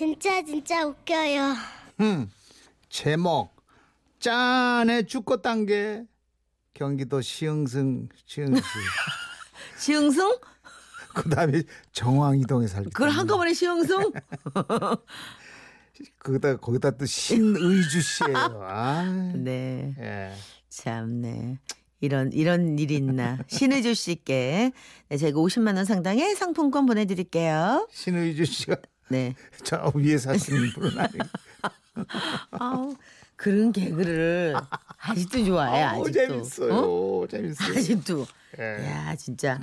진짜 진짜 웃겨요. 음, 제목 짠해 죽고 딴게 경기도 시흥승 시흥시 시흥승? 그다음에 정왕이동에 살기 그걸. 한꺼번에 시흥승? 거기다 거기다 또 신의주 씨예요. 아, 네. 예. 참네. 이런 이런 일이 있나. 신의주 씨께 네, 제가 50만 원 상당의 상품권 보내드릴게요. 신의주 씨가 네. 저 위에 사시는 분은 아니고. 아우 그런 개그를 아직도 좋아해 아우, 아직도. 재밌어요. 어? 재밌어요. 아직도. 예. 야 진짜.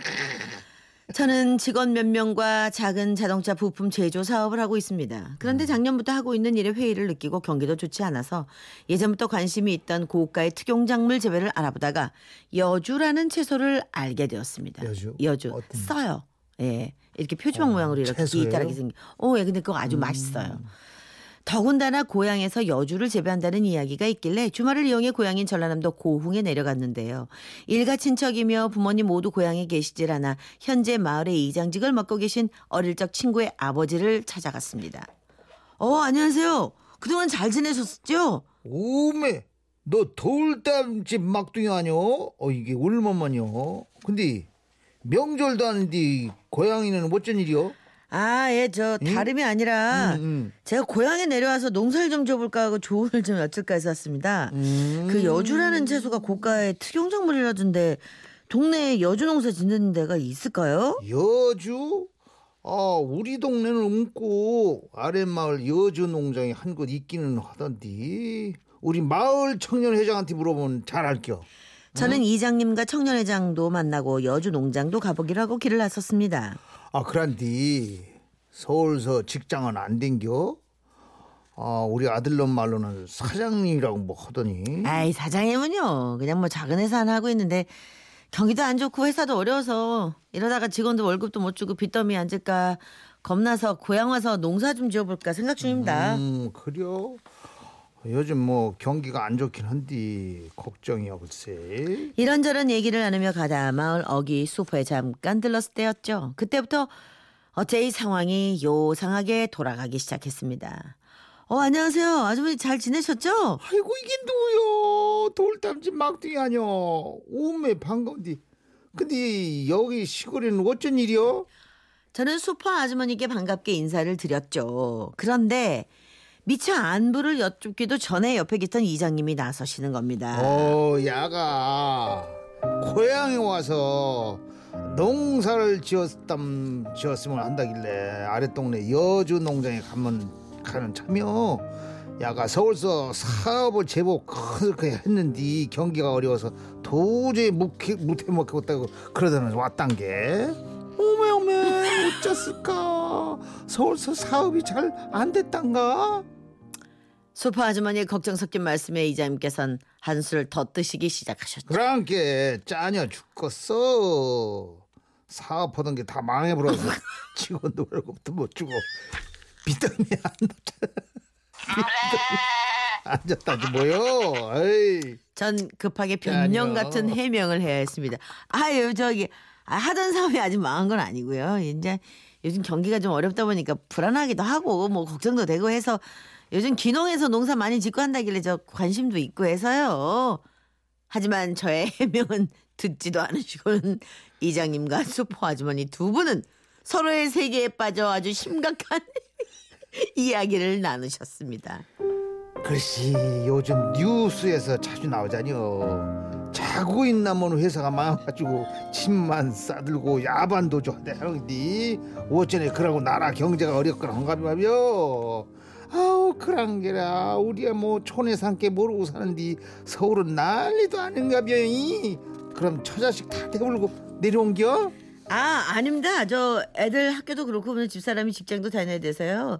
저는 직원 몇 명과 작은 자동차 부품 제조 사업을 하고 있습니다. 그런데 작년부터 하고 있는 일에 회의를 느끼고 경기도 좋지 않아서 예전부터 관심이 있던 고가의 특용작물 재배를 알아보다가 여주라는 채소를 알게 되었습니다. 여주? 여주. 써요. 예. 이렇게 표지방 모양으로 이렇게? 음. 기다랗게 생긴. 어, 예. 근데 그거 아주 맛있어요. 더군다나 고향에서 여주를 재배한다는 이야기가 있길래 주말을 이용해 고향인 전라남도 고흥에 내려갔는데요. 일가 친척이며 부모님 모두 고향에 계시질 않아 현재 마을의 이장직을 맡고 계신 어릴 적 친구의 아버지를 찾아갔습니다. 어, 안녕하세요. 그동안 잘 지내셨죠? 오메, 너 돌담집 막둥이 아니여? 어 이게 얼마만이여? 근데 명절도 아닌데 고양이는 어쩐 일이여? 아, 예, 저 다름이 아니라 음, 음. 제가 고향에 내려와서 농사를 좀 줘볼까 하고 조언을 좀 여쭐까 해서 왔습니다. 음. 그 여주라는 채소가 고가의 특용작물이라던데 동네에 여주 농사 짓는 데가 있을까요? 여주? 아 우리 동네는 없고 아랫마을 여주 농장이 한 곳 있기는 하던데 우리 마을 청년회장한테 물어보면 잘 알겨. 저는 이장님과 청년회장도 만나고 여주 농장도 가보기로 하고 길을 나섰습니다. 아 그란디 서울서 직장은 안 댕겨? 아 우리 아들놈 말로는 사장님이라고 뭐 하더니 아이 사장님은요 그냥 뭐 작은 회사 하나 하고 있는데 경기도 안 좋고 회사도 어려워서 이러다가 직원들 월급도 못 주고 빚더미 앉을까 겁나서 고향 와서 농사 좀 지어볼까 생각 중입니다. 음 그래요? 요즘 뭐 경기가 안 좋긴 한데 걱정이야 글쎄. 이런저런 얘기를 나누며 가다 마을 어기 소파에 잠깐 들렀을 때였죠. 그때부터 어째 이 상황이 요상하게 돌아가기 시작했습니다. 어 안녕하세요 아주머니 잘 지내셨죠? 아이고 이게 누구요? 돌담집 막둥이 아니여. 오메 반가운데. 근데 여기 시골에는 어쩐 일이여? 저는 소파 아주머니께 반갑게 인사를 드렸죠. 그런데 미처 안부를 여쭙기도 전에 옆에 계던 이장님이 나서시는 겁니다. 어 야가 고향에 와서 농사를 지었담 지었으면 한다길래 아랫동네 여주 농장에 가면 가는 참여. 야가 서울서 사업을 제법 크게 했는데 경기가 어려워서 도저히 못해 먹겠다고 그러더니 왔단 게. 오메 오메 어쩌을까? 서울서 사업이 잘 안 됐단가 소파 아주머니의 걱정 섞인 말씀에 이장님께서는 한술 더 뜨시기 시작하셨죠. 그랑께 짜녀 죽겠어. 사업하던 게 다 망해버려서 직원도 월급도 못 주고 빚더미 안 앉았다지 뭐요. 에이. 전 급하게 변명. 같은 해명을 해야 했습니다. 아유 저기 아, 하던 사업이 아직 망한 건 아니고요. 이제 요즘 경기가 좀 어렵다 보니까 불안하기도 하고 뭐 걱정도 되고 해서 요즘 귀농해서 농사 많이 짓고 한다길래 저 관심도 있고 해서요. 하지만 저의 해명은 듣지도 않으시고는 이장님과 수포 아주머니 두 분은 서로의 세계에 빠져 아주 심각한 이야기를 나누셨습니다. 글씨 요즘 뉴스에서 자주 나오자니요. 자고 있나면 회사가 망가지고 집만 싸들고 야반도 좋대 하는데 어쩌네 그러고 나라 경제가 어렵거나 한가 봐요. 아우 그런 게라 우리야 뭐 촌에 산게 모르고 사는데 서울은 난리도 아닌가 벼이. 그럼 처자식 다 대물고 내려온겨? 아, 아닙니다. 저 애들 학교도 그렇고 집사람이 직장도 다녀야 돼서요.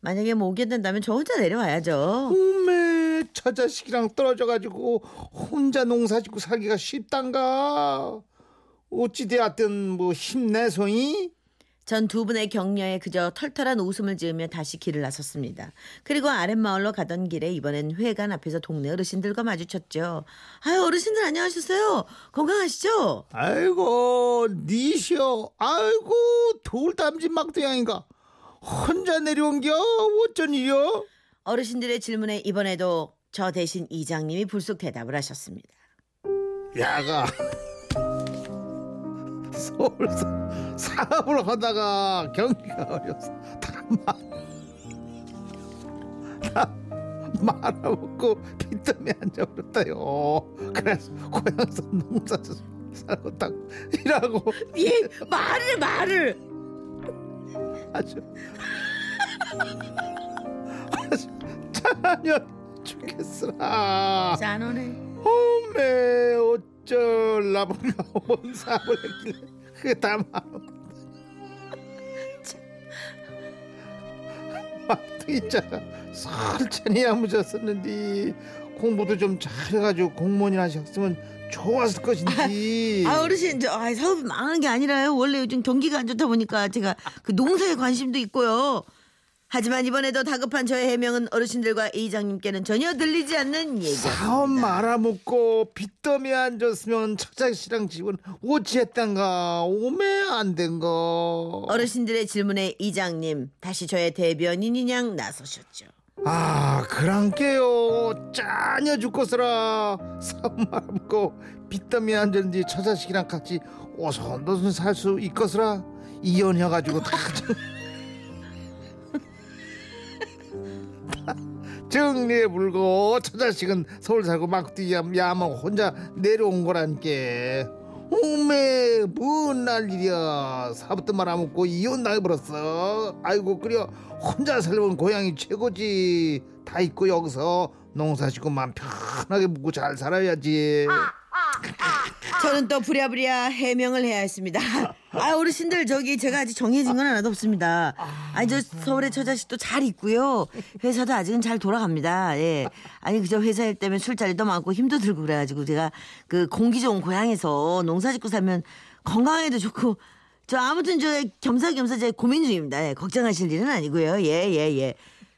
만약에 뭐 오게 된다면 저 혼자 내려와야죠. 오메 처자식이랑 떨어져가지고 혼자 농사 짓고 살기가 쉽단가 어찌 되었든 뭐 힘내소이 전 두 분의 격려에 그저 털털한 웃음을 지으며 다시 길을 나섰습니다. 그리고 아랫마을로 가던 길에 이번엔 회관 앞에서 동네 어르신들과 마주쳤죠. 아유, 어르신들 안녕하셨어요. 건강하시죠? 아이고 니시여 아이고 돌담집 막대양인가 혼자 내려온겨 어쩐 일이여 어르신들의 질문에 이번에도 저 대신 이장님이 불쑥 대답을 하셨습니다. 야가 서울서 사업을 하다가 경기가 어려서 다다 말아먹고 빚더미 앉아버렸다요. 그래서 고향에서 농사 살고 딱 일하고. 예, 말을 말을. 아주 아주 짜녀 죽겠으라. 짠하네. 홈에 어쩔라본가 뭔 사업을 했길래 그게 다 말아 막둥이자가 설찬히 야무졌었는데 공부도 좀 잘해가지고 공무원이나 하셨으면 좋았을 것인지 아 어르신 저 아, 사업이 망한 게 아니라요. 원래 요즘 경기가 안 좋다 보니까 제가 그 농사에 관심도 있고요. 하지만 이번에도 다급한 저의 해명은 어르신들과 이장님께는 전혀 들리지 않는 사업 얘기였습니다. 말아먹고 빚더미 앉았으면 처자씨랑 집은 어찌했단가? 오매 안 된가 어르신들의 질문에 이장님 다시 저의 대변인이냥 나서셨죠. 아 그랑께요. 짜녀 죽겠으라. 사업 말아먹고 빚더미 앉았는지 처자식이랑 같이 오손도손 살 수 있겠으라? 이혼해가지고 다 정리해 불고 처자식은 서울 살고 막뒤 야만 혼자 내려온 거란께. 오메 뭔 난일이야. 사부터 말아먹고 이혼 당해버렸어. 아이고 그려. 혼자 살면 고향이 최고지. 다 있고 여기서 농사 짓고 맘 편하게 묵고 잘 살아야지 저는 또 부랴부랴 해명을 해야 했습니다. 아 어르신들 저기 제가 아직 정해진 건 하나도 없습니다. 아니 저 서울에 처자식도 잘 있고요. 회사도 아직은 잘 돌아갑니다. 예. 아니 그저 회사 일 때문에 술자리도 많고 힘도 들고 그래가지고 제가 그 공기 좋은 고향에서 농사짓고 살면 건강에도 좋고 저 아무튼 저 겸사겸사 제 고민 중입니다. 예, 걱정하실 일은 아니고요. 예 예, 예.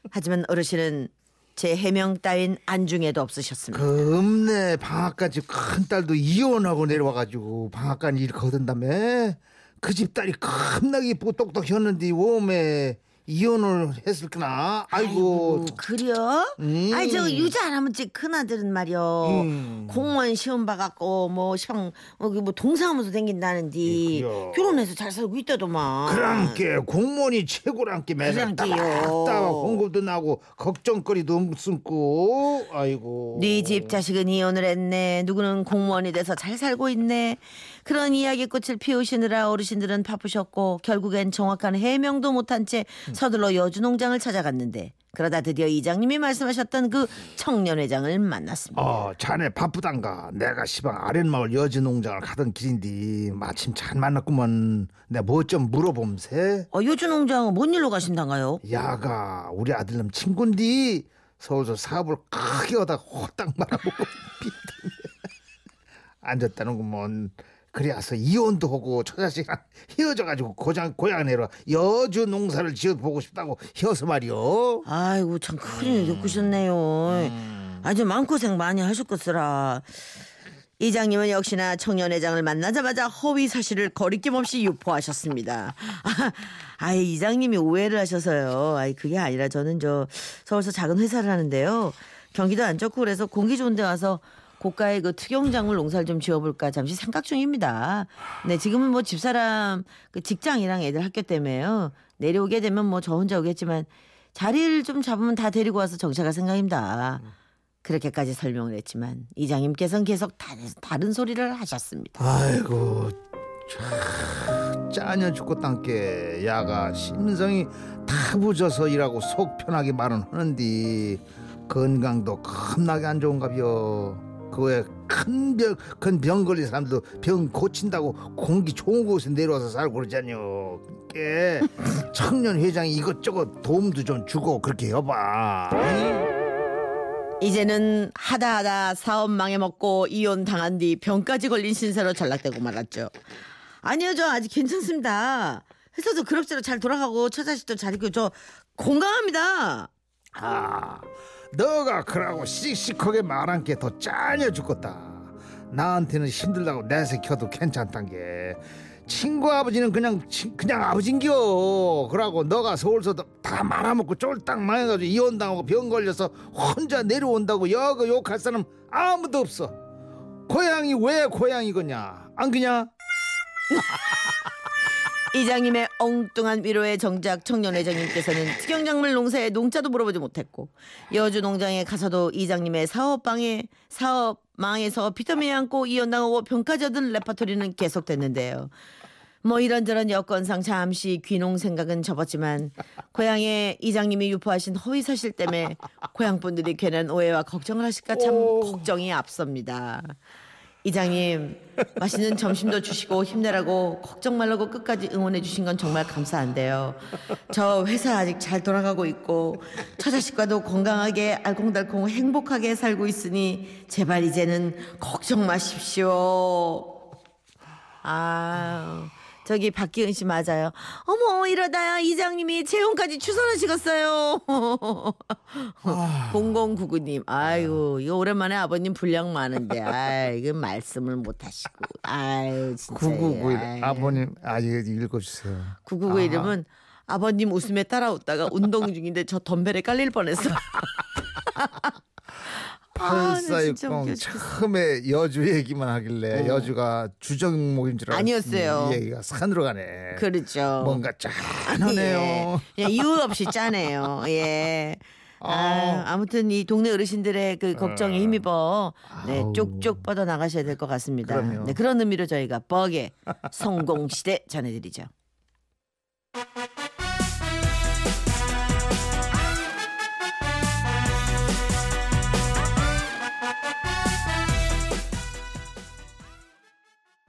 하지만 어르신은 제 해명 따윈 안중에도 없으셨습니다. 금내 방학까지 큰 딸도 이혼하고 내려와가지고 방학간 일 거둔다며 그 집 딸이 겁나게 이쁘고 똑똑했는데 웜에 이혼을 했을까나 아이고 그래요? 음. 아니 저 유자 할아버지 큰 아들은 말이요 음. 공무원 시험 봐갖고 뭐 시방 뭐 동사무소 댕긴다는디 예, 그래요. 결혼해서 잘 살고 있다더만 그랑께 공무원이 최고랑께 매달 그랑께요. 따박따박 공급도 나고 걱정거리도 없음고 아이고 네 집 자식은 이혼을 했네 누구는 공무원이 돼서 잘 살고 있네 그런 이야기꽃을 피우시느라 어르신들은 바쁘셨고 결국엔 정확한 해명도 못한 채 음. 서둘러 여주 농장을 찾아갔는데 그러다 드디어 이장님이 말씀하셨던 그 청년회장을 만났습니다. 어 자네 바쁘단가. 내가 시방 아랫마을 여주 농장을 가던 길인데 마침 잘 만났구먼. 내가 뭐 좀 물어봄세? 어, 여주 농장 뭔 일로 가신단가요? 야가 우리 아들놈 친구인데 서울서 사업을 크게 하다 호딱 말아먹고 앉았다는구먼 그래서 이혼도 하고 처자식이랑 헤어져가지고 고장 고향 내려 여주 농사를 지어보고 싶다고 헤어서 말이요 아이고 참 큰일 겪으셨네요. 아주 마음고생 많이 하셨겠으라. 이장님은 역시나 청년회장을 만나자마자 허위 사실을 거리낌 없이 유포하셨습니다. 아, 이 이장님이 오해를 하셔서요. 아이 그게 아니라 저는 저 서울서 작은 회사를 하는데요. 경기도 안 좋고 그래서 공기 좋은 데 와서 고가의 그 특용작물 농사를 좀 지어볼까 잠시 생각 중입니다. 네, 지금은 뭐 집사람 그 직장이랑 애들 학교 때문에요. 내려오게 되면 뭐 저 혼자 오겠지만 자리를 좀 잡으면 다 데리고 와서 정착할 생각입니다. 그렇게까지 설명을 했지만 이장님께서는 계속 다른, 다른 소리를 하셨습니다. 아이고 참 짜녀 죽겠단께 야가 심성이 타부져서 일하고 속 편하게 말은 하는데 건강도 겁나게 안 좋은가벼 그외 큰병 큰 병 걸린 사람도 병 고친다고 공기 좋은 곳에 내려와서 살고 그러잖요 께 청년 회장이 이것저것 도움도 좀 주고 그렇게 해봐 이제는 하다 하다 사업 망해먹고 이혼 당한 뒤 병까지 걸린 신세로 전락되고 말았죠. 아니요 저 아직 괜찮습니다. 회사도 그럭저럭 잘 돌아가고 처자식도 잘 있고 저 건강합니다. 아, 너가 그러고 씩씩하게 말한 게더 짜녀 죽겠다. 나한테는 힘들다고 내색혀도 괜찮단 게. 친구 아버지는 그냥 친- 그냥 아버진겨. 그러고 너가 서울서도 다 말아먹고 쫄딱 망해가지고 이혼당하고 병 걸려서 혼자 내려온다고 여거 욕할 사람 아무도 없어. 고향이 왜 고향이거냐? 안 그냐 이장님의 엉뚱한 위로에 정작 청년회장님께서는 특영작물 농사에 농자도 물어보지 못했고 여주 농장에 가서도 이장님의 사업방에 사업 망해서 비타민 안고 이혼당하고 병까지 얻은 레퍼토리는 계속됐는데요. 뭐 이런저런 여건상 잠시 귀농 생각은 접었지만 고향에 이장님이 유포하신 허위 사실 때문에 고향 분들이 괜한 오해와 걱정을 하실까 참 오. 걱정이 앞섭니다. 이장님 맛있는 점심도 주시고 힘내라고 걱정 말라고 끝까지 응원해 주신 건 정말 감사한데요. 저 회사 아직 잘 돌아가고 있고 처자식과도 건강하게 알콩달콩 행복하게 살고 있으니 제발 이제는 걱정 마십시오. 아 저기 박기은 씨 맞아요. 어머 이러다 이장님이 재혼까지 추선하시겠어요. 0099님 아유 이거 오랜만에 아버님 분량 많은데 아 이거 말씀을 못 하시고 아유 진짜 9991 아유. 아버님 아 이거 읽어주세요 999 이름은 아버님 웃음에 따라 웃다가 운동 중인데 저 덤벨에 깔릴 뻔했어. 아, 네, 진짜 8460 웃겨 죽겠어. 처음에 여주 얘기만 하길래 여주가 주정목인 줄 아니었어요. 이 얘기가 산으로 가네 그렇죠. 뭔가 짠하네요 예. 그냥 이유 없이 짜네요. 예. 아, 아. 아무튼 이 동네 어르신들의 그 걱정에 힘입어 네. 쪽쪽 뻗어 나가셔야 될 것 같습니다. 그럼요. 네, 그런 의미로 저희가 뻑의 성공 시대 전해드리죠.